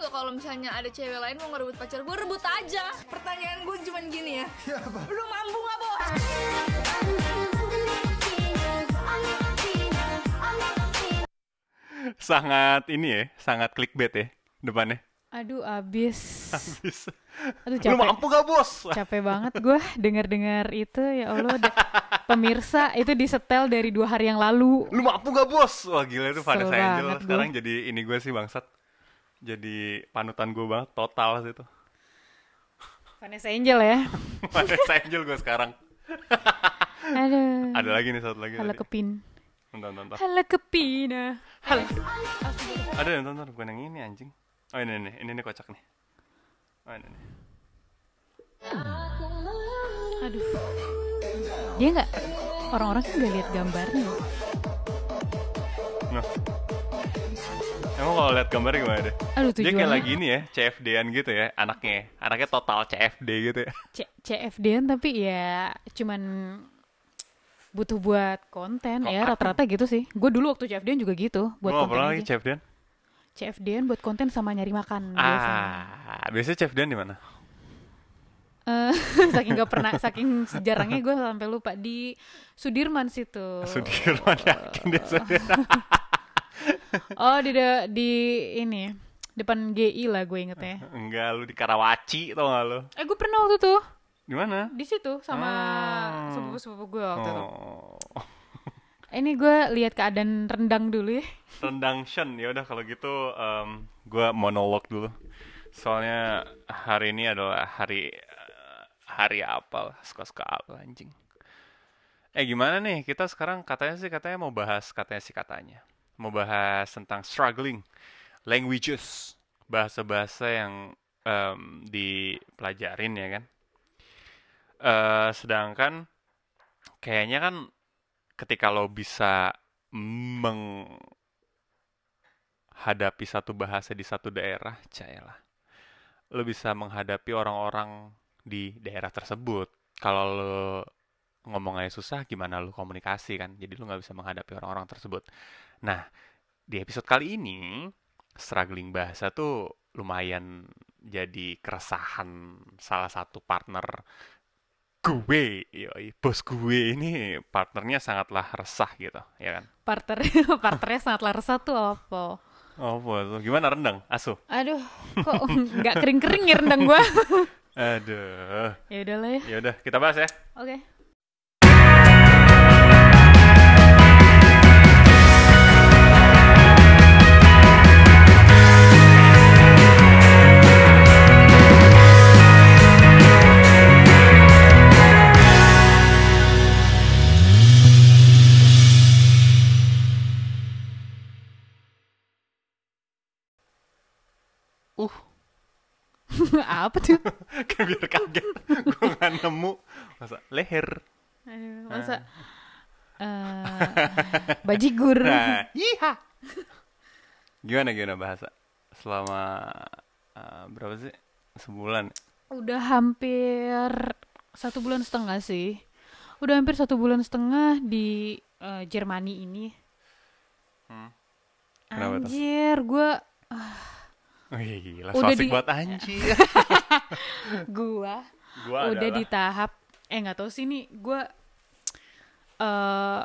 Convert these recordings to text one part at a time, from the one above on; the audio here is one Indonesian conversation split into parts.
nggak kalau misalnya ada cewek lain mau ngerebut pacar gue rebut aja pertanyaan gue cuma gini ya lu mampu nggak bos sangat ini ya, sangat clickbait ya depannya. Aduh abis Habis. Aduh Lu capek mampu gak bos? Capek banget gue dengar-dengar itu ya Allah da- Pemirsa itu disetel dari dua hari yang lalu Lu mampu gak bos? Wah gila itu Vanessa Kesel Angel sekarang jadi ini gue sih bangsat. Jadi panutan gue banget total sih itu. Vanessa Angel ya Vanessa Angel gue sekarang. Aduh Ada lagi nih satu lagi. Tadi. kepin Nonton, nonton. Hala kepina Hala Ada yang nonton bukan yang ini anjing. Oh ini nih, ini nih kocak nih. Oh ini nih. Aduh Dia nggak Orang-orang kan nggak lihat gambarnya Nah. Emang kalau lihat gambarnya gimana deh? Aduh Dia kayak tujuannya lagi ini ya, CFD-an gitu ya, anaknya. Anaknya total CFD gitu ya. C- CFD-an tapi ya cuman butuh buat konten Kok ya rata-rata gitu sih. Gue dulu waktu CFD-an juga gitu buat konten pernah lagi. CFD-an. CFD-an buat konten sama nyari makan biasanya. Ah, biasanya CFD-an di mana? Eh, saking gak pernah, saking sejarahnya gue sampai lupa di Sudirman situ. Sudirman yakin dia Sudirman. Oh di de- di ini depan GI lah gue ingetnya. Enggak, lu di Karawaci tau gak lu? Eh gue pernah waktu tuh Di mana? di situ sama Oh. sepupu-sepupu gue waktu itu. Oh. Ini gue lihat keadaan rendang dulu ya. Rendang Shen, ya udah kalau gitu em, gua monolog dulu. Soalnya hari ini adalah hari eh, hari apa lah, suka-suka apa anjing. Eh gimana nih, kita sekarang katanya sih katanya mau bahas katanya sih katanya. Mau bahas tentang struggling languages, bahasa-bahasa yang em, dipelajarin ya kan. Eh sedangkan kayaknya kan ketika lo bisa menghadapi satu bahasa di satu daerah, cayalah. Lo bisa menghadapi orang-orang di daerah tersebut. Kalau lo ngomong aja susah, gimana lo komunikasi kan? Jadi lo nggak bisa menghadapi orang-orang tersebut. Nah, di episode kali ini, struggling bahasa tuh lumayan jadi keresahan salah satu partner gue, yoi, bos gue ini partnernya sangatlah resah gitu, ya kan? Partner partnernya sangatlah resah tuh apa? Oh, tuh? Gimana rendang? Asuh. Aduh, kok nggak kering-kering ya rendang gua? Aduh. ya udahlah ya. Ya udah, kita bahas ya. Oke. Uh, apa tuh? kan biar kaget. Gue nggak nemu. Masa leher. Aduh, masa eh bajigur. Nah, iha. Gimana gimana bahasa? Selama eh, berapa sih? Sebulan. Udah hampir satu bulan setengah sih. Udah hampir satu bulan setengah di eh, Jermani ini. Hmm. Kenapa? Anjir, gue Oh iya gila, Udah di- buat anjir. gua Gua udah adalah di tahap eh nggak tahu sih nih gue eh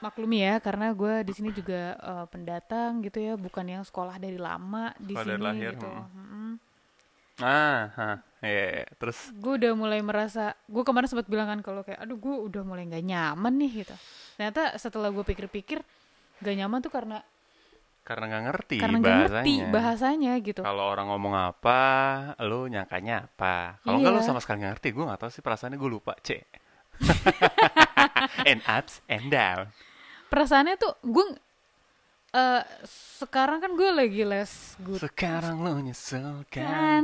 maklumi ya karena gue di sini juga eh, pendatang gitu ya bukan yang sekolah dari lama di dari sini lahir, gitu hmm. Ah, hah. Iya, iya. terus gue udah mulai merasa gue kemarin sempat bilang kan kalau kayak aduh gue udah mulai nggak nyaman nih gitu ternyata setelah gue pikir-pikir gak nyaman tuh karena karena nggak ngerti karena nggak ngerti bahasanya. bahasanya gitu Kalau orang ngomong apa, lu nyangkanya apa. Kalau nggak lu Iya. sama sekali nggak ngerti, gue nggak tahu sih perasaannya gue lupa, C. and ups and down. perasaannya tuh gue eh sekarang kan gue lagi les good Sekarang lu nyesel kan kan?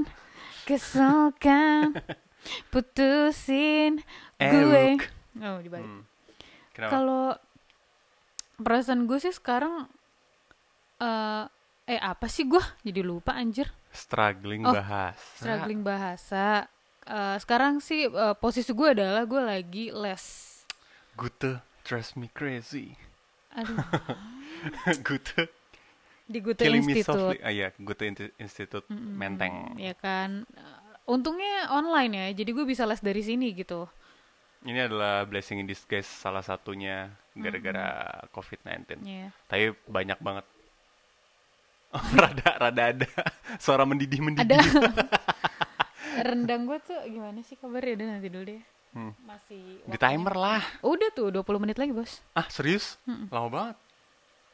kesel kan putusin Eh, gue oh dibalik Hmm. Kalau perasaan gue sih sekarang eh eh apa sih gue jadi lupa anjir Struggling Oh, bahasa. struggling bahasa Eh, sekarang sih eh, posisi gue adalah gue lagi les Gute drives me crazy. aduh Gute di Goethe Killing Me Institute. Softly. Ah Goethe Inti- Institute Menteng. Ya kan. Untungnya online ya, jadi gue bisa les dari sini gitu. Ini adalah blessing in disguise salah satunya gara-gara COVID-19. Ya. Tapi banyak banget. rada rada ada suara mendidih mendidih. Ada rendang gue tuh gimana sih kabarnya? Udah nanti dulu deh. Hmm. Masih Di timer lah. Udah tuh 20 menit lagi, Bos. Ah, serius? Lama banget.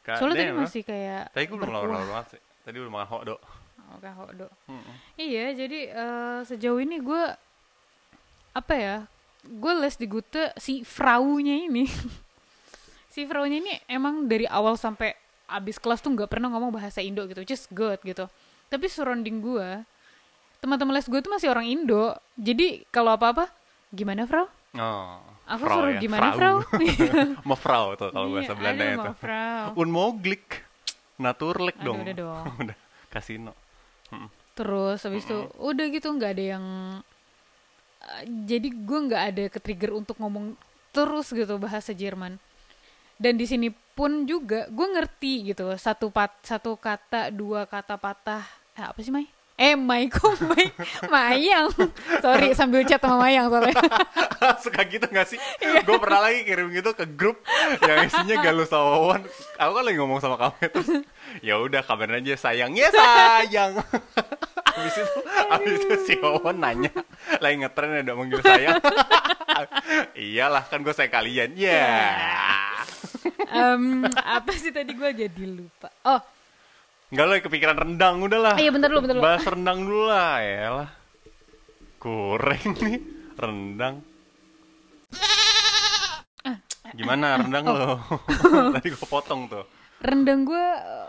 God Soalnya tadi bro. masih kayak Tadi gue belum lama-lama banget sih. Tadi belum makan hotdog. Oh, kayak hotdog. Mm-mm. Iya, jadi eh, sejauh ini gue apa ya? Gue les di Gute si Fraunya ini. si Fraunya ini emang dari awal sampai abis kelas tuh nggak pernah ngomong bahasa Indo gitu, is good gitu. Tapi surrounding gue, teman-teman les gue tuh masih orang Indo. Jadi kalau apa-apa, gimana Frau? Oh, Aku Frau suruh ya, gimana Frau? Mevrouw tuh kalau bahasa Iya, Belanda aduh, itu. mau Frau. Unmogelijk. Naturlik Aduh, dong. udah dong. udah, kasino. Terus habis itu udah gitu nggak ada yang uh, jadi gue nggak ada ke trigger untuk ngomong terus gitu bahasa Jerman. Dan di sini pun juga gue ngerti gitu satu pat satu kata dua kata patah eh, apa sih Mai? Eh Mai kok Mai Mayang sorry sambil chat sama Mayang soalnya Suka gitu gak sih? Iya. Gue pernah lagi kirim gitu ke grup yang isinya Galuh sama Wawan. Aku kan lagi ngomong sama kamu terus ya udah kabarin aja sayang. Ya sayang. abis itu abis itu si Wawan nanya lagi ngetren ada manggil sayang. Iyalah kan gue sayang kalian. Ya. Em, apa sih tadi gue jadi lupa oh Enggak lo kepikiran rendang udahlah. iya bentar dulu bentar dulu Bahas rendang dulu lah, ya lah. Goreng nih, rendang. Gimana rendang lo? Tadi gue potong tuh. Rendang gue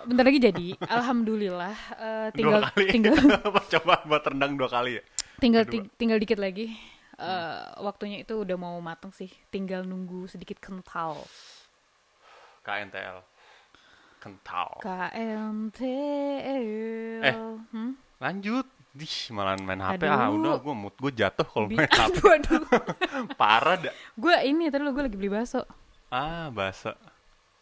bentar lagi jadi alhamdulillah eh, tinggal dua kali. tinggal Coba buat rendang dua kali ya. tinggal Kedua. ti- tinggal dikit lagi Eh, waktunya itu udah mau mateng sih tinggal nunggu sedikit kental KNTL. Kental. KMTL Eh. hmm? Lanjut. Dih, malah main HP. Aduh. Ah, udah gue mood gue jatuh kalau main HP. aduh aduh Parah dah. gue ini tadi gue lagi beli bakso Ah, bahasa.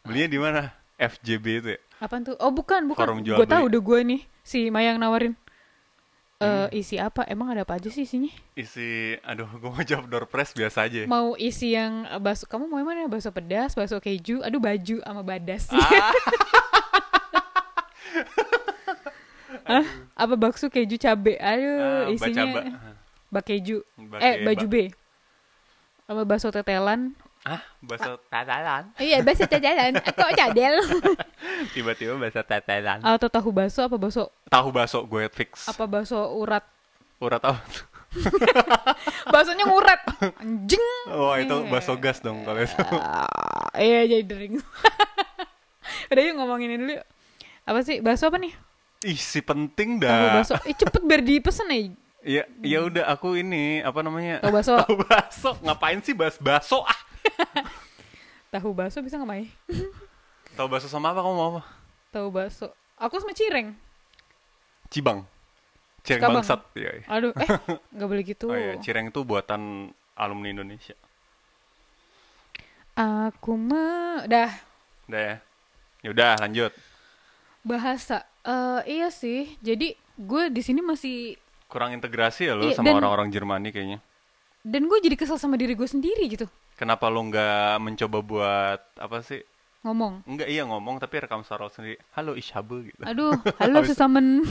Belinya di mana? FJB itu ya? apaan tuh? Oh bukan Forum bukan jual gue tahu udah gue nih si Mayang nawarin. Eh Hmm. isi apa? Emang ada apa aja sih isinya? Isi, aduh, gue mau jawab door press biasa aja. mau isi yang bakso kamu mau yang mana? Bakso pedas bakso keju aduh baju sama badas. Ah, Hah? apa bakso keju cabe? Aduh ah, isinya. bak keju. Bake- eh baju B. Sama bakso tetelan Ah, bahasa tatalan. iya bakso tetelan kok cadel Tiba-tiba bahasa tatalan. atau tahu bakso apa bakso Tahu bakso gue fix. apa bakso urat Urat tahu. baksonya ngurat anjing Wah, itu Iya. bakso gas dong kalau itu. Ah, iya jadi dering udah yuk ngomongin ini dulu yuk. apa sih bakso apa nih Ih, si penting tahu dah. bakso eh cepet biar dipesen ya Ya, ya udah aku ini apa namanya? tahu bakso Tahu bakso. Ngapain sih bahas bakso? Ah. tahu bakso bisa nggak Mai Tahu bakso sama apa kamu mau apa? tahu bakso aku sama cireng Cibang. Cireng Cikabang. bangsat. Iya. iya. aduh eh nggak boleh gitu Oh iya, cireng itu buatan alumni Indonesia. aku mah dah Udah ya. Ya udah, lanjut. bahasa eh iya sih jadi gue di sini masih Kurang integrasi ya lo Iya, sama orang-orang Jermani kayaknya. Dan gue jadi kesel sama diri gue sendiri gitu Kenapa lo nggak mencoba buat apa sih? ngomong Enggak iya ngomong tapi rekam suara lo sendiri. Halo Ishabu gitu. aduh halo susamen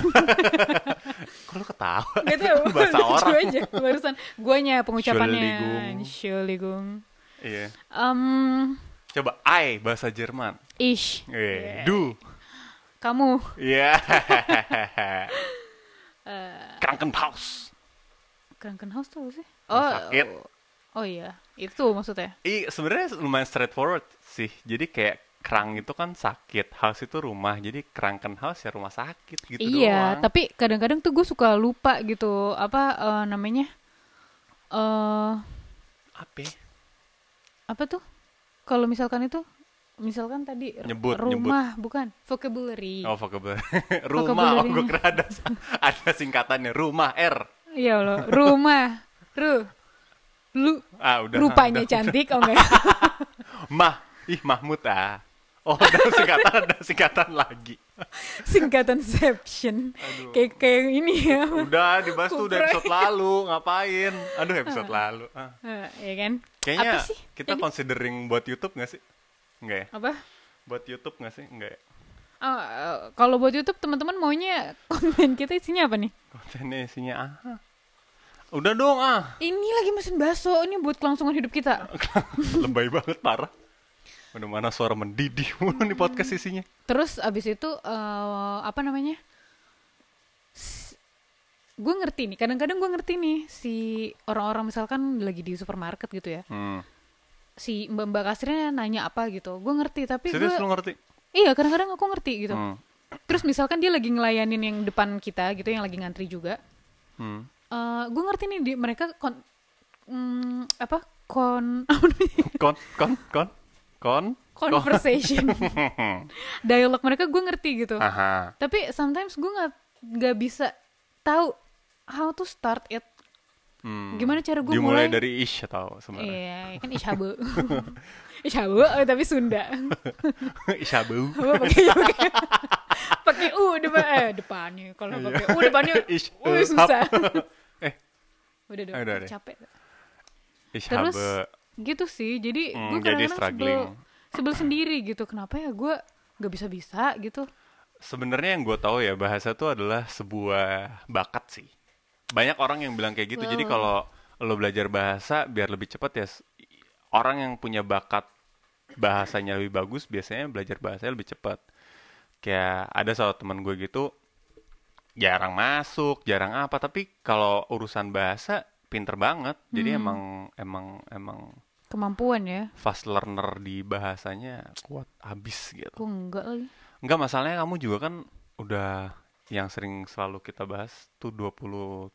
Kok lo ketawa? Gak tau Bahasa orang. aja barusan guanya pengucapannya Entschuldigung. Iya. Em, Coba I bahasa Jerman. ich Eh, du. kamu Iya. Eh, Krankenhaus. Krankenhaus tuh apa sih Rumah sakit. oh iya itu maksudnya Ih, sebenarnya lumayan straightforward sih. Jadi kayak kerang itu kan sakit, house itu rumah. Jadi Krankenhaus ya rumah sakit gitu iya doang. tapi kadang-kadang tuh gue suka lupa gitu apa eh, namanya eh apa? apa tuh kalau misalkan itu misalkan tadi Nyebut, rumah bukan vocabulary Oh, vocabulary. rumah. Oh, gue kira ada ada singkatannya. Rumah R. iya loh rumah ru lu Ah, udah. rupanya udah, cantik oh enggak Mah, ih Mahmud ah. Oh, ada singkatan, ada singkatan lagi. singkatan Seption kayak kayak ini ya Udah dibahas tuh udah episode lalu, ngapain? Aduh episode lalu. Ah. Ya kan Kayaknya apa sih kita Ini considering buat YouTube gak sih? Enggak ya? apa Buat YouTube gak sih? Enggak ya? Oh, eh, kalau buat YouTube teman-teman maunya konten kita isinya apa nih Kontennya isinya ah. Udah dong ah. ini lagi mesin bakso ini buat kelangsungan hidup kita Lebay banget parah. Mana mana suara mendidih mulu nih podcast isinya. terus abis itu eh, apa namanya gue ngerti nih kadang-kadang gue ngerti nih si orang-orang misalkan lagi di supermarket gitu ya Hmm. si mbak-mbak kasirnya nanya apa gitu gue ngerti tapi gue Serius lu ngerti? iya kadang-kadang aku ngerti gitu Hmm. terus misalkan dia lagi ngelayanin yang depan kita gitu yang lagi ngantri juga Hmm. Eh gue ngerti nih di mereka kon mm, apa kon? Kon kon kon kon. conversation dialog mereka gue ngerti gitu Aha. tapi sometimes gue nggak nggak bisa tahu how to start it Hmm. Gimana cara gue Dimulai mulai? dari ish atau sebenarnya? iya kan ishabu ishabu eh, tapi Sunda Ishabu. Pakai pakai u depan eh depannya kalau Iya. pakai u depannya Ish, u eh, susah udah dong Udah deh. capek Ishabu. terus gitu sih jadi Hmm, gue jadi kadang-kadang sebel sebel sendiri gitu kenapa ya gue nggak bisa bisa gitu Sebenarnya yang gue tahu ya bahasa itu adalah sebuah bakat sih. Banyak orang yang bilang kayak gitu. Jadi kalau lo belajar bahasa biar lebih cepat ya orang yang punya bakat bahasanya lebih bagus biasanya belajar bahasanya lebih cepat. Kayak ada salah teman gue gitu jarang masuk, jarang apa, tapi kalau urusan bahasa pinter banget. Jadi emang emang emang kemampuan ya fast learner di bahasanya kuat abis gitu. gue enggak lagi Enggak masalahnya kamu juga kan udah yang sering selalu kita bahas tuh 20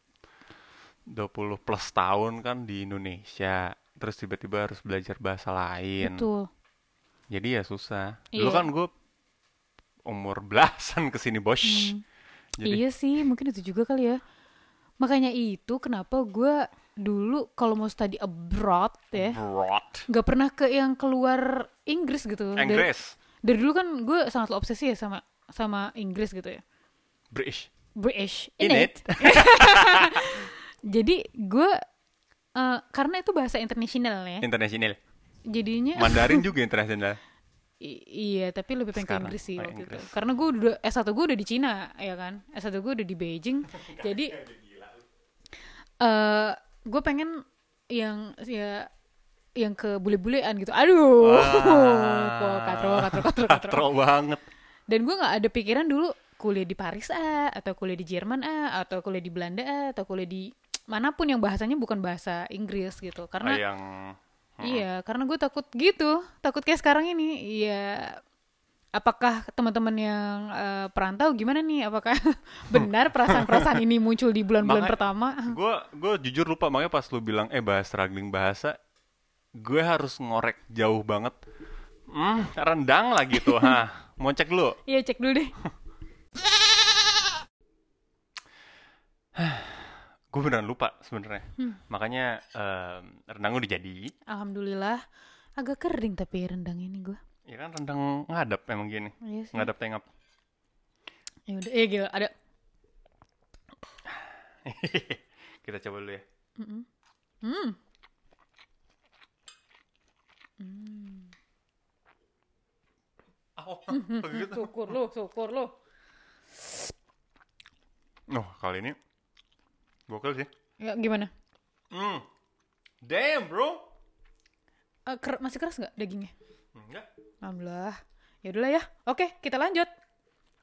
20 plus tahun kan di Indonesia. Terus tiba-tiba harus belajar bahasa lain. betul Jadi ya susah. Dulu Iya. kan gue umur belasan ke sini bos. Jadi iya sih mungkin itu juga kali ya makanya itu kenapa gue dulu kalau mau study abroad ya broad. nggak pernah ke yang keluar Inggris gitu dari, Inggris, dari dulu kan gue sangat obsesi ya sama sama Inggris gitu ya British. British In in it. it jadi gue eh, karena itu bahasa internasional ya International. jadinya Mandarin juga internasional. I- iya tapi lebih pengen ke Sekarang, Inggris sih oh, waktu Inggris. itu karena gue udah S1 gue udah di Cina ya kan? S1 gue udah di Beijing. Jadi eh gue pengen yang ya yang ke bule-bulean gitu. Aduh kok katro katro katro katro. Katro banget. dan gue nggak ada pikiran dulu kuliah di Paris ah atau kuliah di Jerman ah atau kuliah di Belanda ah atau kuliah di mana pun yang bahasanya bukan bahasa Inggris gitu. Karena yang Iya, karena gue takut gitu, takut kayak sekarang ini. Iya, apakah teman-teman yang eh, perantau gimana nih? Apakah benar perasaan-perasaan ini muncul di bulan-bulan pertama? gue gue jujur lupa makanya pas lu bilang eh bahas struggling bahasa gue harus ngorek jauh banget hmm rendang lagi tuh ha mau cek dulu Iya, cek dulu deh. gue beneran lupa sebenarnya Hmm. makanya em, rendang udah jadi Alhamdulillah, agak kering tapi rendang ini gue. ya kan rendang ngadap emang gini Iya sih. ngadap tengap Ya udah, eh gila, ada. kita coba dulu ya Hmm. oh, begitu. Syukur lo, syukur lo. oh kali ini gokil sih Ya gimana? hmm damn bro Eh, ker- masih keras nggak dagingnya? enggak Alhamdulillah. Ya udahlah ya. Oke, kita lanjut.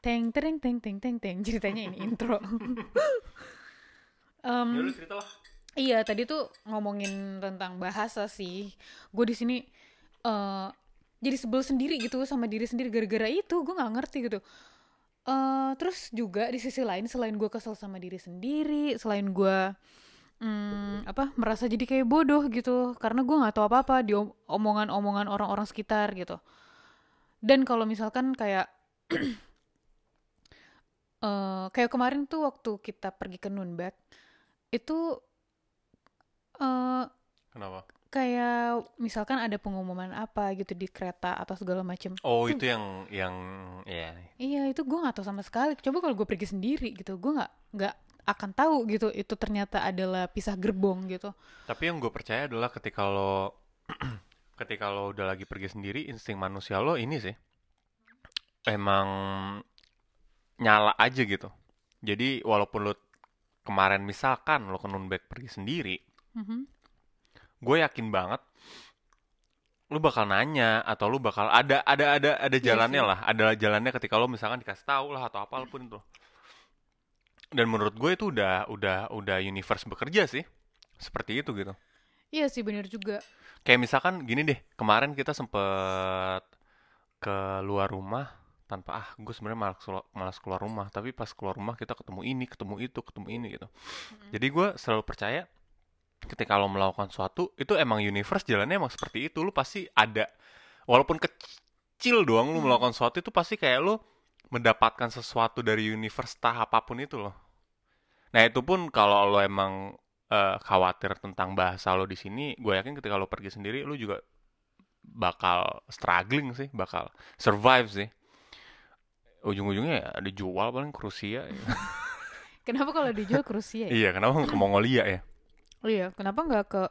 Teng teng teng teng teng teng ceritanya ini intro. Em, ya lu cerita lah iya, tadi tuh ngomongin tentang bahasa sih. Gue di sini eh jadi sebel sendiri gitu sama diri sendiri gara-gara itu gue nggak ngerti gitu. Eh terus juga di sisi lain selain gue kesel sama diri sendiri, selain gue hmm, apa merasa jadi kayak bodoh gitu karena gue nggak tahu apa-apa di om- omongan-omongan orang-orang sekitar gitu. Dan kalau misalkan kayak eh kayak kemarin tuh waktu kita pergi ke Nunbat itu eh kenapa kayak misalkan ada pengumuman apa gitu di kereta atau segala macem Oh, itu yang yang ya. iya itu gue nggak tahu sama sekali coba kalau gue pergi sendiri gitu gue nggak nggak akan tahu gitu itu ternyata adalah pisah gerbong gitu Tapi yang gue percaya adalah ketika lo ketika lo udah lagi pergi sendiri, insting manusia lo ini sih emang nyala aja gitu. Jadi walaupun lo kemarin misalkan lo ke Nunbek pergi sendiri, Mhm. Gue yakin banget lu bakal nanya atau lu bakal ada ada ada ada Iya jalannya sih. lah. Ada jalannya ketika lo misalkan dikasih tahu lah atau apa pun itu. Dan menurut gue itu udah udah udah universe bekerja sih seperti itu gitu. Iya sih bener juga. Kayak misalkan gini deh kemarin kita sempet ke luar rumah tanpa ah gue sebenarnya malas keluar, malas keluar rumah. Tapi pas keluar rumah kita ketemu ini ketemu itu ketemu ini gitu. Jadi gue selalu percaya ketika lo melakukan sesuatu itu emang universe jalannya emang seperti itu lu pasti ada walaupun kecil doang lu Hmm. melakukan sesuatu itu pasti kayak lu mendapatkan sesuatu dari universe tahap apa pun itu loh nah itu pun kalau lo emang eh, khawatir tentang bahasa lo di sini gue yakin ketika lo pergi sendiri lu juga bakal struggling sih bakal survive sih ujung-ujungnya ya dijual paling ke Rusia ya. kenapa kalau dijual ke Rusia ya? iya kenapa nggak ke Mongolia ya iya kenapa nggak ke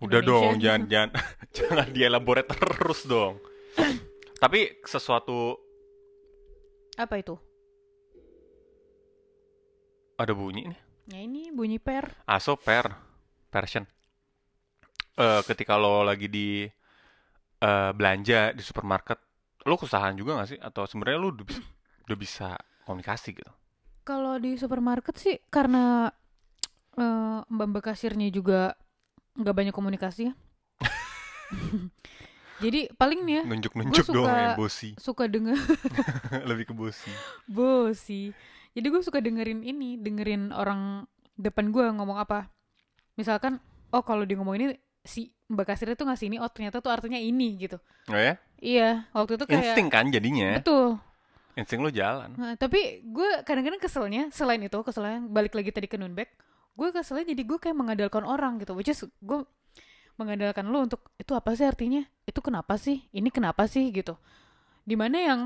Udah Indonesia. dong, jangan jangan jangan dielaborate terus dong. Tapi sesuatu apa itu ada bunyi nih. ya ini bunyi per Aso per Persian. Eh ketika lo lagi di eh, belanja di supermarket, lo kesusahan juga gak sih? Atau sebenarnya lo udah bisa, udah bisa komunikasi gitu? kalau di supermarket sih karena eh, mbak-mbak kasirnya juga nggak banyak komunikasi ya jadi paling nih ya Nunjuk-nunjuk Gua doang suka- ya, bosi. suka denger Lebih ke bosi. bosi jadi gue suka dengerin ini dengerin orang depan gue ngomong apa misalkan oh kalau dia ngomong ini si mbak kasirnya tuh ngasih ini oh ternyata tuh artinya ini gitu Oh ya? iya waktu itu kayak Insting kan jadinya. betul Insting lo jalan. Nah, tapi gue kadang-kadang keselnya selain itu keselnya balik lagi tadi ke Nunbek gue keselnya jadi gue kayak mengandalkan orang gitu which is gue mengandalkan lo untuk itu apa sih artinya? Itu kenapa sih? Ini kenapa sih? gitu. Di mana yang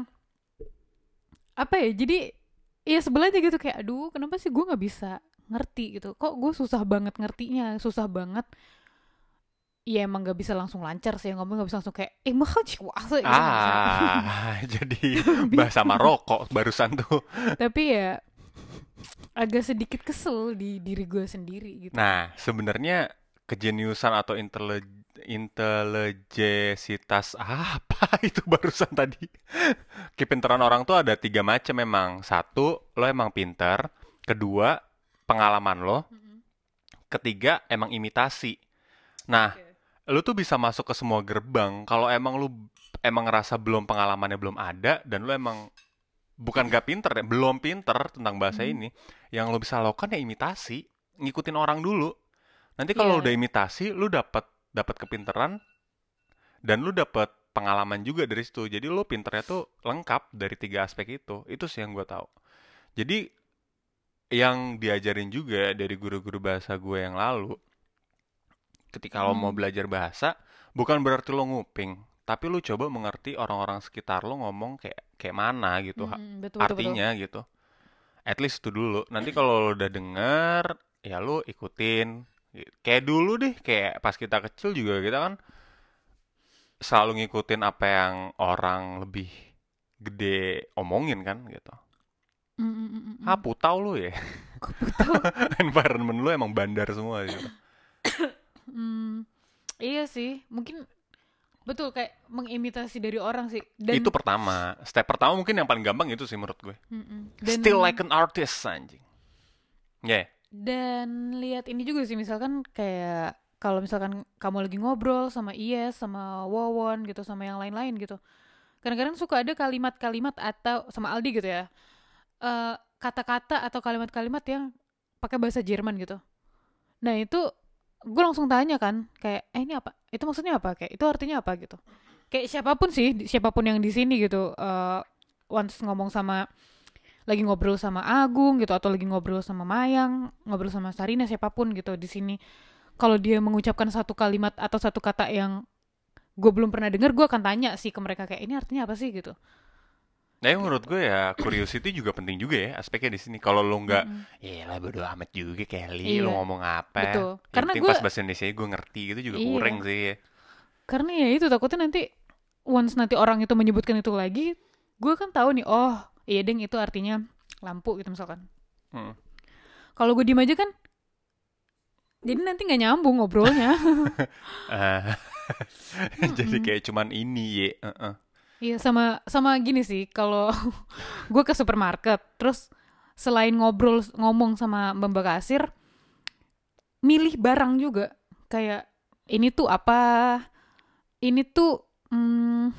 apa ya jadi ya sebelahnya gitu kayak aduh kenapa sih gue nggak bisa ngerti? gitu. Kok gue susah banget ngertinya susah banget. Iya emang gak bisa langsung lancar sih ngomong gak bisa langsung kayak eh mahal sih gitu. Ah, jadi bahasa Maroko barusan tuh. tapi ya agak sedikit kesel di diri gue sendiri gitu. Nah, sebenarnya kejeniusan atau intele intelejesitas apa itu barusan tadi? Kepintaran orang tuh ada tiga macam memang. Satu, lo emang pinter. Kedua, pengalaman lo. Ketiga, emang imitasi. Nah, lu tuh bisa masuk ke semua gerbang kalau emang lu emang ngerasa belum pengalamannya belum ada dan lu emang bukan gak pinter ya, belum pinter tentang bahasa Hmm. ini, yang lu bisa lakukan ya imitasi, ngikutin orang dulu. Nanti kalau Iya. udah imitasi, lu dapat dapat kepinteran dan lu dapat pengalaman juga dari situ. Jadi lu pinternya tuh lengkap dari tiga aspek itu. Itu sih yang gue tahu. Jadi yang diajarin juga dari guru-guru bahasa gue yang lalu, ketika lo mau Hmm. belajar bahasa, bukan berarti lo nguping, tapi lu coba mengerti orang-orang sekitar lo ngomong kayak kayak mana gitu ha- Mm, betul, betul, betul. artinya gitu. At least itu dulu. Nanti kalau lo udah denger, ya lu ikutin. Kayak dulu deh, kayak pas kita kecil juga kita kan selalu ngikutin apa yang orang lebih gede omongin kan gitu. Mm, mm, mm, mm. Ah, putau lu ya. Putau? Environment lu emang bandar semua gitu. Hmm, iya sih, mungkin betul kayak mengimitasi dari orang sih. Dan, Itu pertama. Step pertama mungkin yang paling gampang itu sih menurut gue. Mm, mm. Dan- Still like an artist anjing. Ya. Dan lihat ini juga sih, misalkan kayak kalau misalkan kamu lagi ngobrol sama Iyes, sama Wawon gitu, sama yang lain-lain gitu. Kadang-kadang suka ada kalimat-kalimat atau sama Aldi gitu ya. eh, kata-kata atau kalimat-kalimat yang pakai bahasa Jerman gitu. Nah, itu gue langsung tanya kan, kayak eh ini apa? Itu maksudnya apa? Kayak itu artinya apa gitu. Kayak siapa pun sih, siapa pun yang di sini gitu, eh once ngomong sama lagi ngobrol sama Agung gitu atau lagi ngobrol sama Mayang, ngobrol sama Sarina siapa pun gitu di sini. kalau dia mengucapkan satu kalimat atau satu kata yang gue belum pernah dengar gue akan tanya sih ke mereka kayak ini artinya apa sih gitu Nah, yang menurut gue ya curiosity juga penting juga ya aspeknya di sini. Kalau lu nggak, Mm-mm. ya lah bodo amat juga Kelly, Iya. lu ngomong apa? Betul. Karena gue- pas bahasa Indonesia gue ngerti gitu juga Iya. kurang sih. ya. karena ya itu takutnya nanti once nanti orang itu menyebutkan itu lagi gue kan tahu nih oh iya deng itu artinya lampu gitu misalkan Hmm. kalau gue diem aja kan jadi nanti nggak nyambung ngobrolnya Ah. Jadi kayak cuman ini ya. Heeh. Iya sama sama gini sih kalau gue ke supermarket terus selain ngobrol ngomong sama mbak kasir milih barang juga. Kayak ini tuh apa? Ini tuh hmm,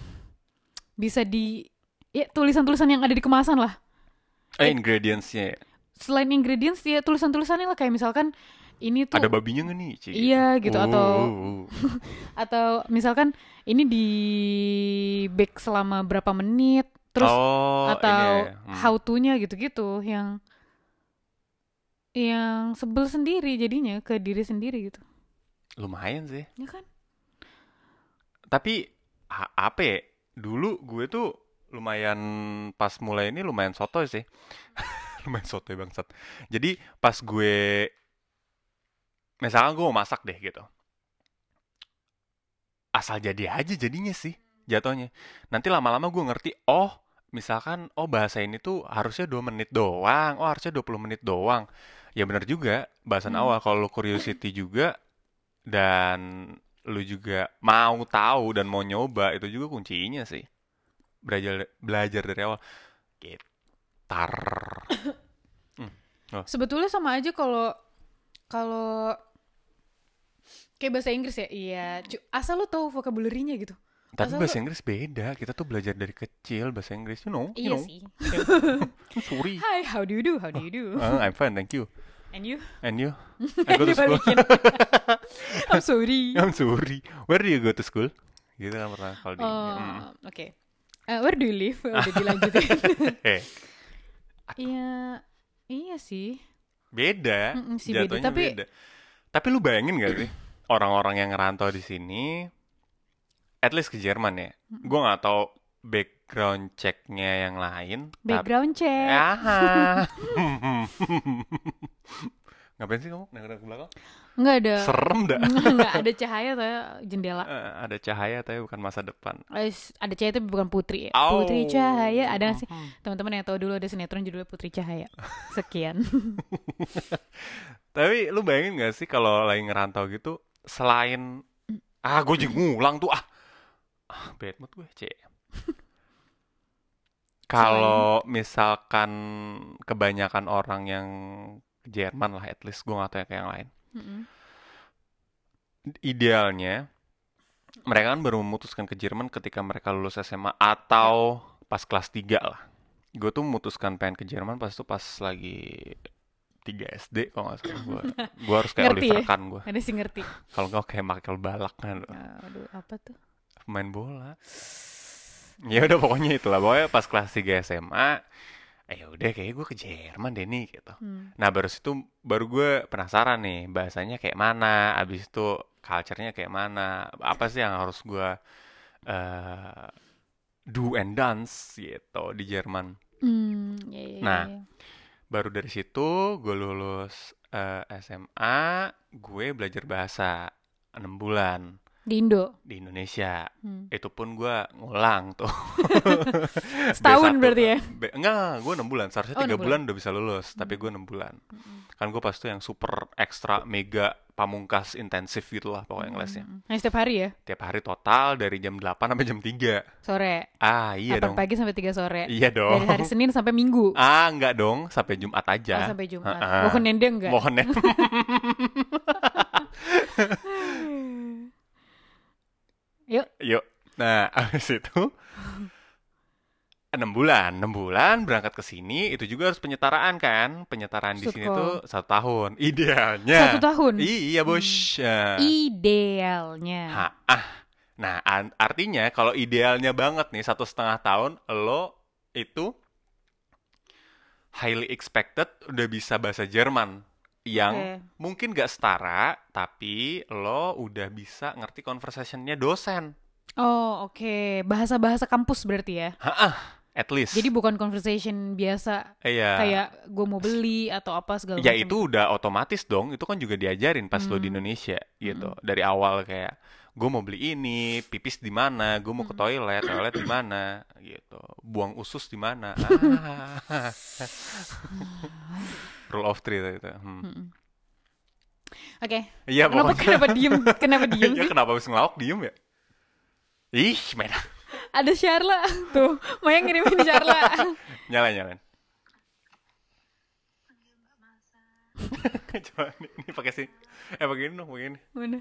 bisa di ya tulisan-tulisan yang ada di kemasan lah. Eh, ingredientsnya ya. selain ingredients ya tulisan-tulisannya lah. Kayak misalkan ini tuh ada babinya nggak nih? Ci? Iya, gitu, atau- Oh. atau misalkan ini di bake selama berapa menit terus oh, atau ini ya. Hmm. how to-nya gitu-gitu yang yang sebel sendiri jadinya ke diri sendiri gitu Lumayan sih. ya kan Tapi apa ya? Dulu gue tuh lumayan pas mulai ini lumayan sotoy sih. lumayan sotoy bangsat. Jadi pas gue misalkan gue mau masak deh gitu. Asal jadi aja jadinya sih jatuhnya. Nanti lama-lama gue ngerti, oh misalkan oh bahasa ini tuh harusnya 2 menit doang, oh harusnya 20 menit doang. Ya benar juga, bahasan Hmm. awal kalau lu curiosity juga dan lu juga mau tahu dan mau nyoba itu juga kuncinya sih. Belajar belajar dari awal. Gitar. sebetulnya sama aja kalau kalau kayak bahasa Inggris ya iya asal lo tahu vocabulary-nya gitu Tapi Asal bahasa lu- Inggris beda. Kita tuh belajar dari kecil bahasa Inggris, you know, you iya know. sih Sorry. Hi how do you do how do you do Uh, I'm fine, thank you. and you And you? I go to school. I'm sorry I'm sorry. Where do you go to school? Gitu kan pertama kalau di. Oh, Mm. oke Eh, where do you live udah dilanjutin Eh, iya iya sih beda. Sih, beda. Jatuhnya Tapi- beda. Tapi lu bayangin gak sih orang-orang yang ngerantau di sini, at least ke Jerman ya. Gue nggak tahu background checknya yang lain. tapi- background check Ah. Ngapain sih kamu nengok ke belakang? nggak ada Serem dah. nggak ada cahaya tuh jendela Eh, ada cahaya tapi bukan masa depan. Eh, ada cahaya tapi bukan putri ya. Au. Putri Cahaya ada nggak sih teman-teman yang tahu dulu ada sinetron judulnya Putri Cahaya. Sekian. Tapi lu bayangin gak sih kalau lagi ngerantau gitu, selain ah gue jadi ngulang tuh ah, ah bad mood gue cek. Kalau misalkan kebanyakan orang yang Jerman lah, at least gue gak tahu yang kayak yang lain. Mm-mm. Idealnya mereka kan baru memutuskan ke Jerman ketika mereka lulus SMA atau pas kelas 3 lah. Gue tuh memutuskan pengen ke Jerman pas itu pas lagi 3 SD kalau nggak salah gue. Gue harus kayak Ngerti Oliver ya? Kahn gue. Ada sih ngerti. Kalau nggak kayak Michael Balak kan Aduh, apa tuh? pemain bola. Ya udah pokoknya itulah. Pokoknya pas kelas 3 SMA eh udah kayak gue ke Jerman deh nih gitu. Hmm. Nah baru situ baru gue penasaran nih bahasanya kayak mana, abis itu culture-nya kayak mana, apa sih yang harus gue eh do and dance gitu di Jerman. Hmm, ya, ya, ya, Nah. ya. Baru dari situ gue lulus eh, SMA, gue belajar bahasa 6 bulan Di Indo. di Indonesia. Hmm. Itu pun gue ngulang tuh. Setahun B1. berarti ya? B- enggak, gue 6 bulan. Seharusnya Oh, 3 enam bulan udah bisa lulus, tapi gue 6 bulan. Kan gue pas itu yang super ekstra mega pamungkas intensif gitu lah pokoknya ngelesnya. Hmm. Nah, setiap hari ya? Tiap hari total dari jam 8 sampai jam 3. Sore. Ah, iya 8 dong. pagi sampai 3 sore. Iya dong. Dari hari Senin sampai Minggu. Ah, enggak dong, sampai Jumat aja. Oh, sampai Jumat. Ha-ha. Mohon nendeng enggak? Mohon ya. Yuk. Yuk. Nah, habis itu 6 bulan, 6 bulan berangkat ke sini itu juga harus penyetaraan kan? Penyetaraan di sini tuh satu tahun. Idealnya. Satu tahun? Iya, Bos. Ya. Idealnya. Ha, ah. Nah, artinya kalau idealnya banget nih satu setengah tahun lo itu highly expected udah bisa bahasa Jerman yang Oke. mungkin gak setara, tapi lo udah bisa ngerti conversationnya dosen. Oh, oke. Bahasa-bahasa kampus berarti ya. Hah, at least. Jadi bukan conversation biasa Iya. kayak gue mau beli atau apa segala Ya macam. itu udah otomatis dong, itu kan juga diajarin pas lo di Hmm. Indonesia gitu. Dari awal kayak gue mau beli ini, pipis di mana, gue mau ke Hmm. toilet, toilet di mana gitu. Buang usus di mana. Ah. Rule of three itu. Hmm. Oke. Iya, Kenapa pokoknya. kenapa diem? Kenapa diem Ya kenapa harus ngelawak diem ya? Ih, main. Ada Sharla tuh. Maya ngirimin Sharla. Nyalain, nyalain. Coba ini, ini pakai sih. Eh pakai ini dong, pakai ini. Mana?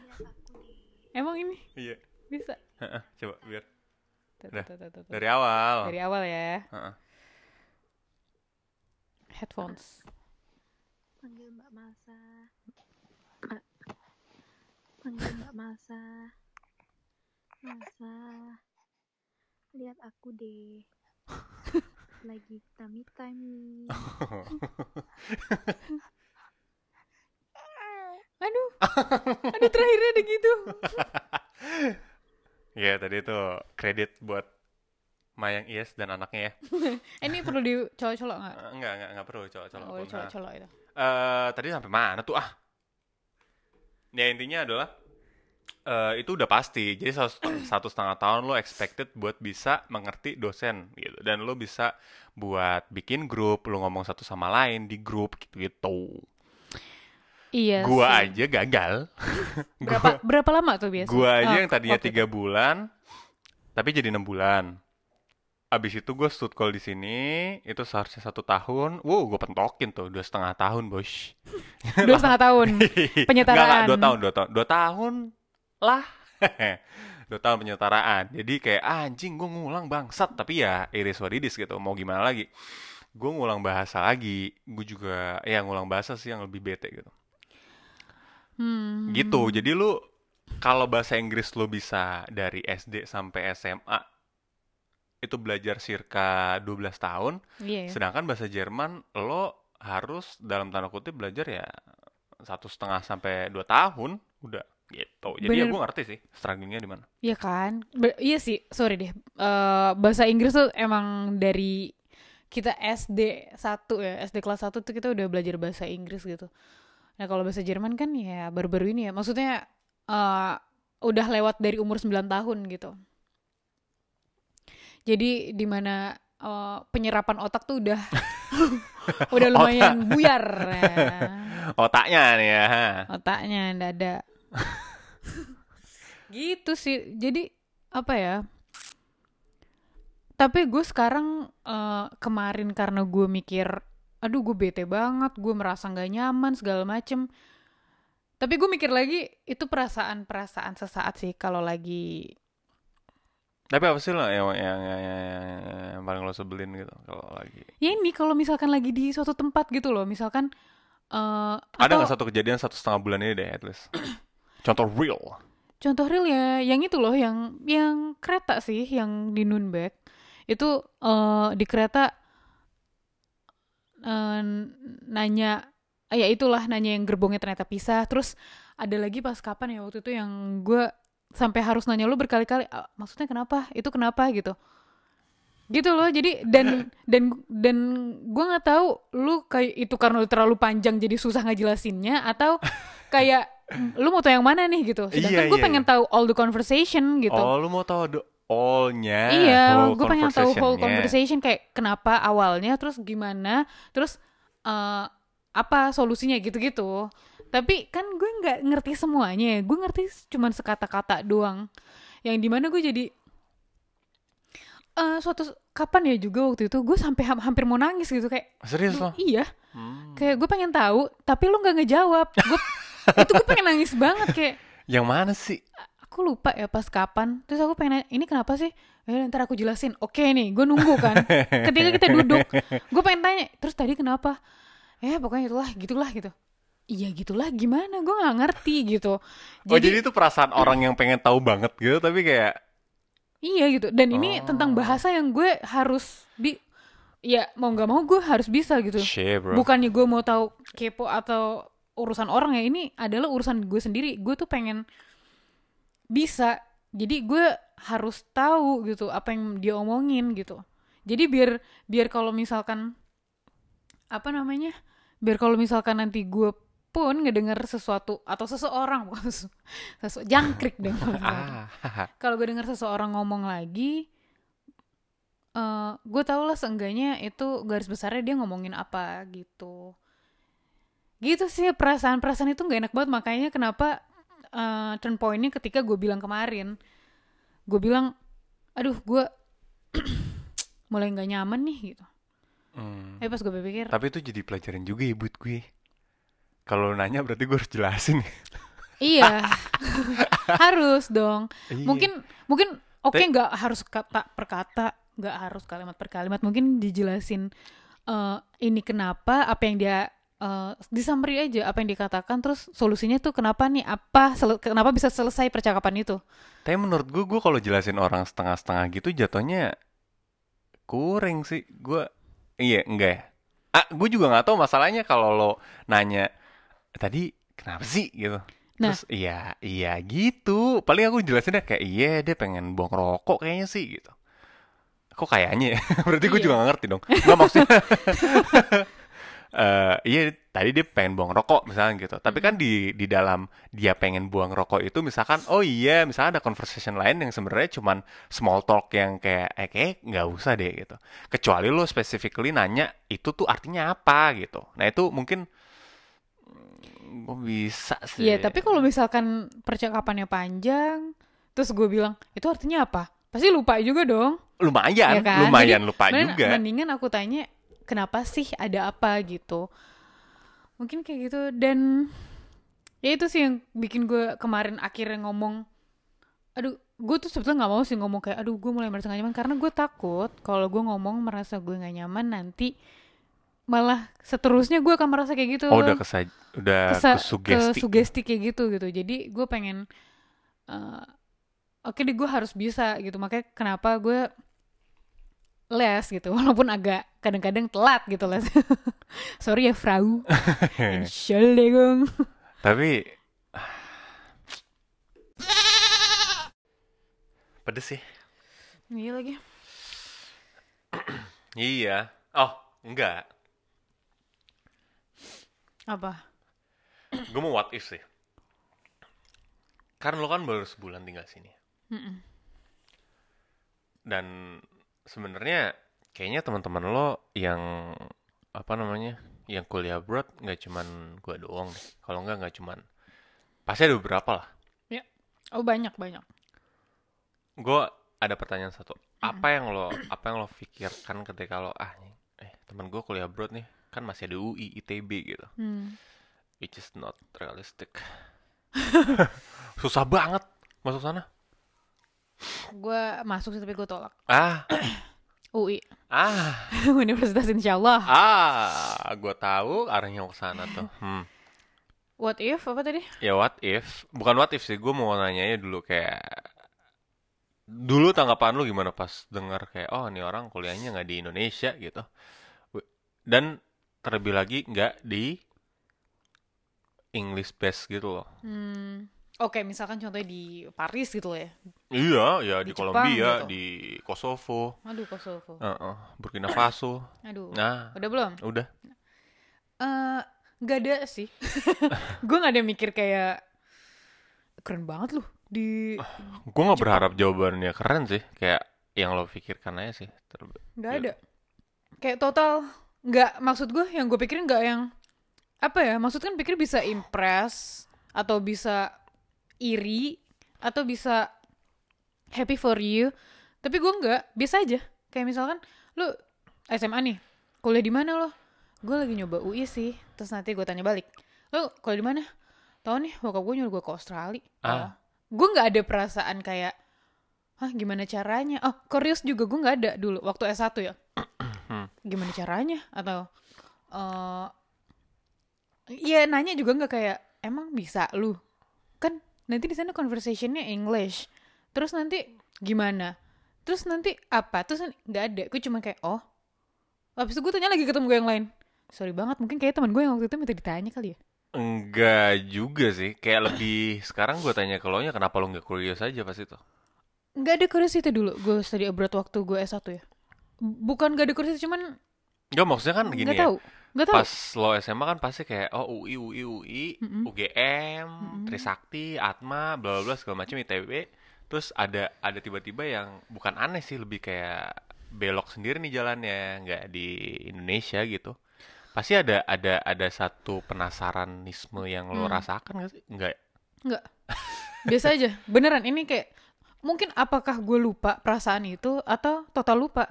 Emang ini Iya. bisa? Heeh, Coba biar dari awal. Dari awal ya. Heeh. Headphones. Panggil Mbak Masa. Ah. Panggil Mbak Masa. Masa. Lihat aku deh. Lagi tummy time nih. Aduh. Aduh terakhirnya ada gitu. Iya, tadi itu kredit buat Mayang Ies dan anaknya ya. Ini perlu dicolok-colok nggak? Eh, Enggak, enggak, enggak perlu colok-colok. Oh. Nah, colok-colok itu. eh, tadi sampai mana tuh ah? Ya intinya adalah eh, itu udah pasti. Jadi satu, satu setengah tahun lo expected buat bisa mengerti dosen gitu. Dan lo bisa buat bikin grup, lo ngomong satu sama lain di grup gitu-gitu. Iya Gua sih. aja gagal. Berapa berapa lama tuh biasa? Gua aja Oh, yang tadinya tiga bulan, tapi jadi enam bulan. Abis itu gue stud call di sini, itu seharusnya satu tahun. Wow, gue pentokin tuh dua setengah tahun, bos. Dua setengah tahun. Penyetaraan. Enggak, dua tahun, dua tahun, dua tahun lah. dua tahun penyetaraan. Jadi kayak ah, anjing gue ngulang bangsat, tapi ya iris wadidis gitu. Mau gimana lagi? Gue ngulang bahasa lagi. Gue juga ya ngulang bahasa sih yang lebih bete gitu. Hmm. Gitu. Jadi lu kalau bahasa Inggris lu bisa dari SD sampai SMA itu belajar circa 12 tahun, Iya. ya. sedangkan bahasa Jerman lo harus dalam tanda kutip belajar ya satu setengah sampai dua tahun udah gitu. Jadi ya Bener. gue ngerti sih strugglingnya di mana. Iya kan? Ber- iya sih, sorry deh. Eh, bahasa Inggris tuh emang dari kita SD 1 ya, SD kelas 1 tuh kita udah belajar bahasa Inggris gitu. Nah, kalau bahasa Jerman kan ya baru-baru ini ya. Maksudnya eh, udah lewat dari umur 9 tahun gitu. Jadi di mana eh, penyerapan otak tuh udah udah lumayan buyar. ya. Otaknya nih ya. otaknya ndak ada gitu sih jadi apa ya tapi gue sekarang eh, kemarin karena gue mikir aduh gue bete banget gue merasa nggak nyaman segala macem tapi gue mikir lagi itu perasaan-perasaan sesaat sih kalau lagi Tapi apa sih lo yang, yang, yang, yang, yang paling lo sebelin gitu kalau lagi? ya ini kalau misalkan lagi di suatu tempat gitu loh misalkan eh Ada atau nggak satu kejadian satu setengah bulan ini deh at least? Contoh real. Contoh real ya, yang itu loh, yang yang kereta sih, yang di Nunberg itu eh, di kereta eh, nanya, ah, ya itulah nanya yang gerbongnya ternyata pisah. Terus ada lagi pas kapan ya waktu itu yang gue sampai harus nanya lu berkali-kali, "Ah, maksudnya kenapa? Itu kenapa gitu? Gitu loh. Jadi dan dan dan gue nggak tahu lu kayak itu karena lu terlalu panjang jadi susah ngejelasinnya atau kayak lu mau tahu yang mana nih gitu. Sedangkan Iya, gue iya, pengen tahu all the conversation gitu. Oh, lu mau tahu all-nya? Iya, gue pengen tahu whole conversation kayak kenapa awalnya, terus gimana, terus eh, apa solusinya gitu-gitu. Tapi kan gue nggak ngerti semuanya, gue ngerti cuman sekata-kata doang. Yang di mana gue jadi eh suatu kapan ya juga waktu itu gue sampai ham- hampir mau nangis gitu kayak Serius lo? iya Hmm. kayak gue pengen tahu tapi lu nggak ngejawab gue itu gue pengen nangis banget kayak Yang mana sih? Aku lupa ya pas kapan. Terus aku pengen ini kenapa sih? Ya ntar aku jelasin. Oke nih gue nunggu kan. Ketika kita duduk gue pengen tanya terus tadi kenapa? Ya pokoknya itulah gitulah gitu. Iya gitulah gimana? Gue nggak ngerti gitu. Oh, jadi itu perasaan orang yang pengen tahu banget gitu, tapi kayak iya gitu. Dan ini Oh. tentang bahasa yang gue harus di ya mau nggak mau gue harus bisa gitu. Shit bro. bukannya gue mau tahu kepo atau urusan orang ya ini adalah urusan gue sendiri. Gue tuh pengen bisa. Jadi gue harus tahu gitu apa yang dia omongin gitu. Jadi biar biar kalau misalkan apa namanya biar kalau misalkan nanti gue pun ngedengar sesuatu atau seseorang sesu jangkrik dong Ah, kalau gue dengar seseorang ngomong lagi eh gue tau lah seenggaknya itu garis besarnya dia ngomongin apa gitu. Gitu sih perasaan-perasaan itu nggak enak banget. Makanya kenapa eh turn pointnya ketika gue bilang kemarin gue bilang aduh gue mulai nggak nyaman nih gitu hmm. eh pas gue pikir Tapi itu jadi pelajaran juga ya buat gue. Kalau nanya berarti gue harus jelasin. iya harus dong Iya. mungkin mungkin oke Tapi- nggak harus kata per kata nggak harus kalimat per kalimat mungkin dijelasin eh, ini kenapa apa yang dia eh, di summary aja apa yang dikatakan terus solusinya tuh kenapa nih apa kenapa bisa selesai percakapan itu Tapi menurut gue, gue kalau jelasin orang setengah-setengah gitu jatuhnya kurang sih. Gue, iya enggak ya. Ah, gue juga nggak tahu masalahnya kalau lo nanya tadi kenapa sih gitu. Nah. Terus iya, iya gitu. Paling aku jelasinnya kayak iya dia pengen buang rokok kayaknya sih gitu. Kok kayaknya ya? Berarti gue Iya. juga gak ngerti dong. Nggak maksudnya. eh iya tadi dia pengen buang rokok misalnya gitu. Tapi kan di di dalam dia pengen buang rokok itu misalkan oh iya misalnya ada conversation lain yang sebenarnya cuman small talk yang kayak eh kayak nggak usah deh gitu. Kecuali lo specifically nanya itu tuh artinya apa gitu. Nah itu mungkin mm, gue bisa sih. Iya tapi kalau misalkan percakapannya panjang terus gue bilang itu artinya apa pasti lupa juga dong lumayan, ya kan? lumayan Jadi, lupa mending- juga. Mendingan aku tanya kenapa sih ada apa gitu. Mungkin kayak gitu dan ya itu sih yang bikin gue kemarin akhirnya ngomong aduh gue tuh sebetulnya nggak mau sih ngomong kayak aduh gue mulai merasa gak nyaman karena gue takut kalau gue ngomong merasa gue nggak nyaman nanti malah seterusnya gue akan merasa kayak gitu Oh udah kesa udah Kesa- kesugesti. ke sugesti kayak gitu gitu jadi gue pengen eh, oke deh gue harus bisa gitu makanya kenapa gue les gitu walaupun agak kadang-kadang telat gitu les sorry ya Frau Entschuldigung Tapi pedes sih. iya lagi Iya. Oh, enggak. apa Gue mau what if sih. Karena lo kan baru sebulan tinggal sini. Mm-mm. Dan sebenarnya kayaknya teman-teman lo yang apa namanya? Yang kuliah abroad nggak cuman gue doang deh. Kalau nggak nggak cuman pasti ada beberapa lah. oh banyak banyak Gue ada pertanyaan satu. Apa yang lo apa yang lo pikirkan ketika lo ah nih, eh teman gue kuliah abroad nih kan masih ada UI ITB gitu. hmm. Which is not realistic. Susah banget masuk sana. Gue masuk sih tapi gue tolak Ah, UI ah, Universitas Insya Allah ah, gue tahu arahnya ke sana tuh. Hmm. what if apa tadi Ya what if? Bukan what if sih, gue mau nanyanya dulu kayak dulu tanggapan lu gimana pas dengar kayak oh ini orang kuliahnya nggak di Indonesia gitu. Dan terlebih lagi nggak di English base gitu loh. Hmm. Oke, misalkan contohnya di Paris gitu ya. Iya, ya di, Di Jepang Kolombia, gitu. di Kosovo, Aduh, Kosovo. Heeh, Burkina Faso. Aduh. Nah, Udah belum? udah. Eh, nggak ada sih. gue nggak ada mikir kayak keren banget loh di Gue nggak berharap jawabannya keren sih, kayak yang lo pikirkan aja sih. Ter- nggak Ya. ada. Kayak total nggak maksud gue yang gue pikirin nggak yang apa ya? Maksud kan pikir bisa impress atau bisa iri atau bisa happy for you. Tapi gue nggak, biasa aja. Kayak misalkan lu SMA nih, kuliah di mana lo? Gue lagi nyoba UI sih. Terus nanti gue tanya balik. Lo kuliah di mana? Tahu nih, bokap gue nyuruh gue ke Australia. Ah. Gue nggak ada perasaan kayak, hah gimana caranya? Oh, Koreus juga gue nggak ada dulu waktu S1 ya. Gimana caranya? Atau eh Iya nanya juga nggak kayak emang bisa lu kan nanti di sana conversationnya English. Terus nanti gimana? Terus nanti apa? Terus nggak ada. Gue cuma kayak oh. Habis itu gue tanya lagi ketemu gue yang lain. Sorry banget mungkin kayak teman gue yang waktu itu minta ditanya kali ya? Enggak juga sih. Kayak lebih sekarang gue tanya ke lo nya kenapa lo nggak kuliah saja pas itu? Nggak ada curiosity dulu. Gue study abroad waktu gue S1 ya. Bukan gak ada curiosity, cuman Enggak maksudnya kan gini nggak ya. tahu. Nggak tahu. Pas lo SMA kan pasti kayak oh UI UI UI, Mm-mm. UGM, Mm-mm. Trisakti, Atma, bla bla segala macam ITB. Terus ada ada tiba-tiba yang bukan aneh sih lebih kayak belok sendiri nih jalannya, nggak di Indonesia gitu. Pasti ada ada ada satu penasaranisme yang lo Hmm. rasakan nggak sih? Nggak. Nggak. Biasa aja. Beneran ini kayak mungkin apakah gue lupa perasaan itu atau total lupa?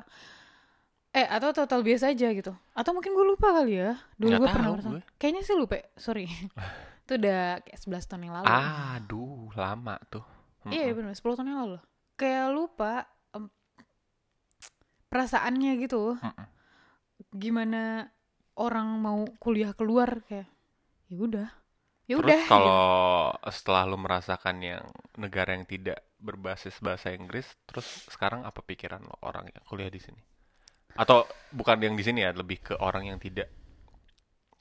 Eh atau total biasa aja gitu. Atau mungkin gue lupa kali ya. Dulu gue pernah gue. Kayaknya sih lupa. Sorry. itu udah kayak 11 tahun yang lalu. Aduh, lama tuh. Iya Mm-mm. bener 10 tahun yang lalu. Kayak lupa em, perasaannya gitu. Mm-mm. Gimana orang mau kuliah keluar kayak ya udah. Ya Terus udah. gitu. kalau setelah lo merasakan yang negara yang tidak berbasis bahasa Inggris, terus sekarang apa pikiran lo orang yang kuliah di sini? Atau bukan yang di sini ya, lebih ke orang yang tidak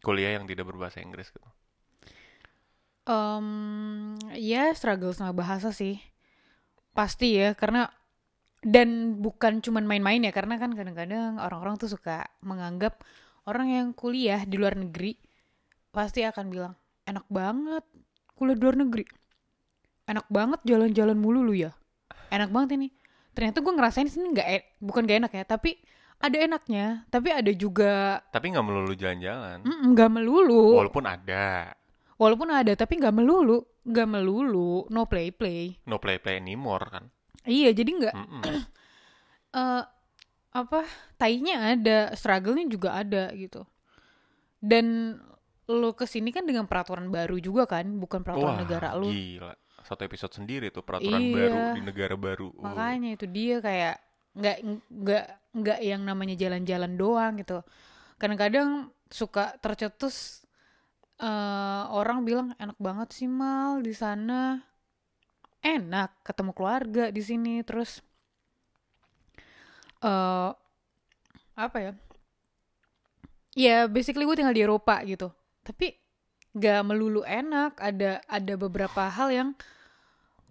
kuliah yang tidak berbahasa Inggris gitu. Em, ya struggle sama bahasa sih. Pasti ya karena dan bukan cuman main-main ya karena kan kadang-kadang orang-orang tuh suka menganggap orang yang kuliah di luar negeri pasti akan bilang enak banget kuliah di luar negeri. Enak banget jalan-jalan mulu lu ya. Enak banget ini. Ternyata gue ngerasain sini nggak e- bukan gak enak ya tapi ada enaknya tapi ada juga Tapi nggak melulu jalan-jalan. mm, nggak melulu Walaupun ada. walaupun ada tapi nggak melulu nggak melulu no play play No play-play anymore kan. iya jadi nggak Mm-mm. eh apa tainya ada struggle-nya juga ada gitu dan lo ke sini kan dengan peraturan baru juga kan bukan peraturan Wah, negara lo gila. Satu episode sendiri tuh peraturan Iya. baru di negara baru. Uh. makanya itu dia kayak nggak nggak nggak yang namanya jalan-jalan doang gitu. Kadang-kadang suka tercetus eh orang bilang enak banget sih mal di sana. Enak ketemu keluarga di sini terus eh apa ya? Ya basically gue tinggal di Eropa gitu. Tapi nggak melulu enak ada ada beberapa hal yang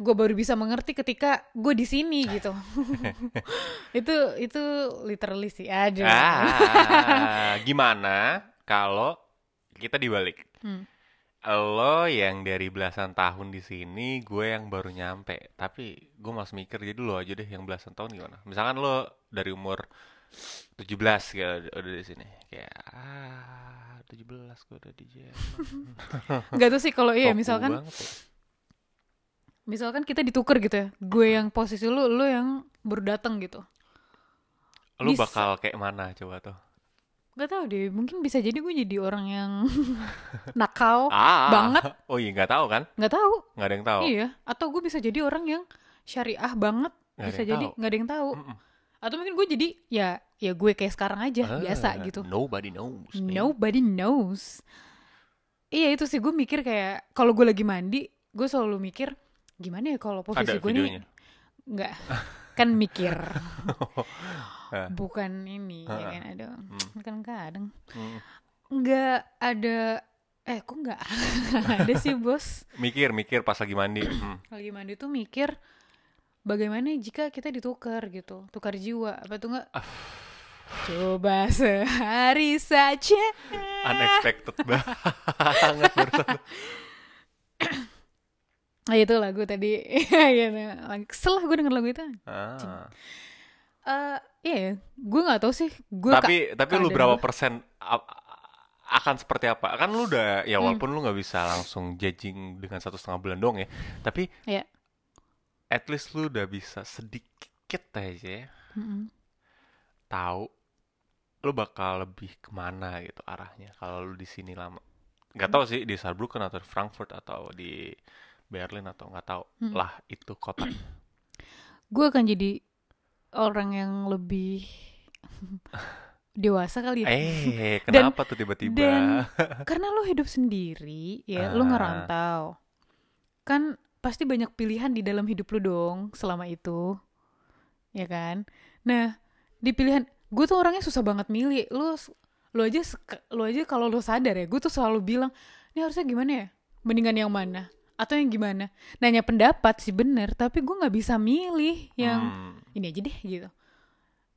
gue baru bisa mengerti ketika gue di sini gitu itu itu literally sih ada Ah, gimana kalau kita dibalik? Hmm. Lo yang dari belasan tahun di sini, gue yang baru nyampe. Tapi gue masih mikir jadi lo aja deh yang belasan tahun gimana? Misalkan lo dari umur 17 gitu udah di sini. Kayak ah 17 gue udah di Jerman. nggak tuh sih kalau iya misalkan banget ya? Misalkan kita ditukar gitu ya gue yang posisi lu lu yang baru datang gitu Lo bisa. bakal kayak mana coba tuh? nggak tahu deh mungkin bisa jadi gue jadi orang yang nakal Ah, banget. Oh iya nggak tahu kan? nggak tahu Nggak ada yang tahu. iya atau gue bisa jadi orang yang syariah banget ada bisa jadi tahu. nggak ada yang tahu atau mungkin gue jadi ya ya gue kayak sekarang aja Ah, biasa gitu Nobody knows. nobody knows iya itu sih gue mikir kayak kalau gue lagi mandi gue selalu mikir gimana ya kalau posisi gue nih nggak kan mikir Ah. bukan ini ya Ah. kan ada Hmm. kan kadang Mm. nggak ada eh kok nggak ada sih bos Mikir, mikir pas lagi mandi. Hmm. lagi mandi tuh mikir bagaimana jika kita ditukar gitu tukar jiwa apa tuh nggak Ah. coba sehari saja Unexpected banget barusan. ah itu lagu tadi gitu Lagi- kesel lah gue denger lagu itu Ah. eh iya gue nggak tahu sih gue Tapi tapi lu berapa gua. persen akan seperti apa? Kan lu udah ya Hmm. walaupun lu nggak bisa langsung judging dengan satu setengah bulan dong ya, tapi Iya. at least lu udah bisa sedikit aja ya, tahu lu bakal lebih ke mana gitu arahnya kalau lu di sini lama. Nggak tahu sih di Saarbrücken atau di Frankfurt atau di Berlin atau nggak tahu Hmm. lah itu kota. gue akan jadi orang yang lebih dewasa kali ya eh, Dan- kenapa tuh tiba-tiba? dan- karena lo hidup sendiri ya lo Ah. ngerantau kan pasti banyak pilihan di dalam hidup lo dong selama itu ya kan nah di pilihan gue tuh orangnya susah banget milih lo lo aja lo aja kalau lo sadar ya gue tuh selalu bilang ini harusnya gimana ya mendingan yang mana atau yang gimana nanya pendapat sih bener tapi gue nggak bisa milih yang Hmm. ini aja deh gitu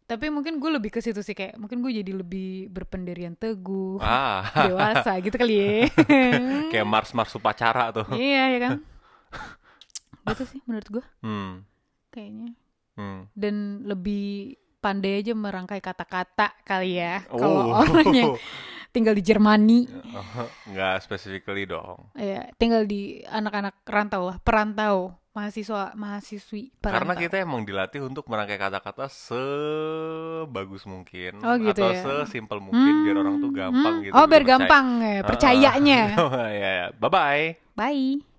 tapi mungkin gue lebih ke situ sih kayak mungkin gue jadi lebih berpendirian teguh Ah, dewasa gitu kali ya kayak Mars Mars upacara tuh. iya ya kan gitu sih menurut gue Hmm. kayaknya Hmm. dan lebih pandai aja merangkai kata-kata kali ya kalau Oh. orangnya tinggal di Jermani Nggak specifically dong. ya tinggal di anak-anak rantau lah perantau mahasiswa mahasiswi perantau Karena kita emang dilatih untuk merangkai kata-kata sebagus mungkin Oh, gitu atau ya. sesimpel mungkin biar orang tuh gampang Hmm, gitu. oh biar percaya. gampang ya percayanya ya, ya. Bye bye. bye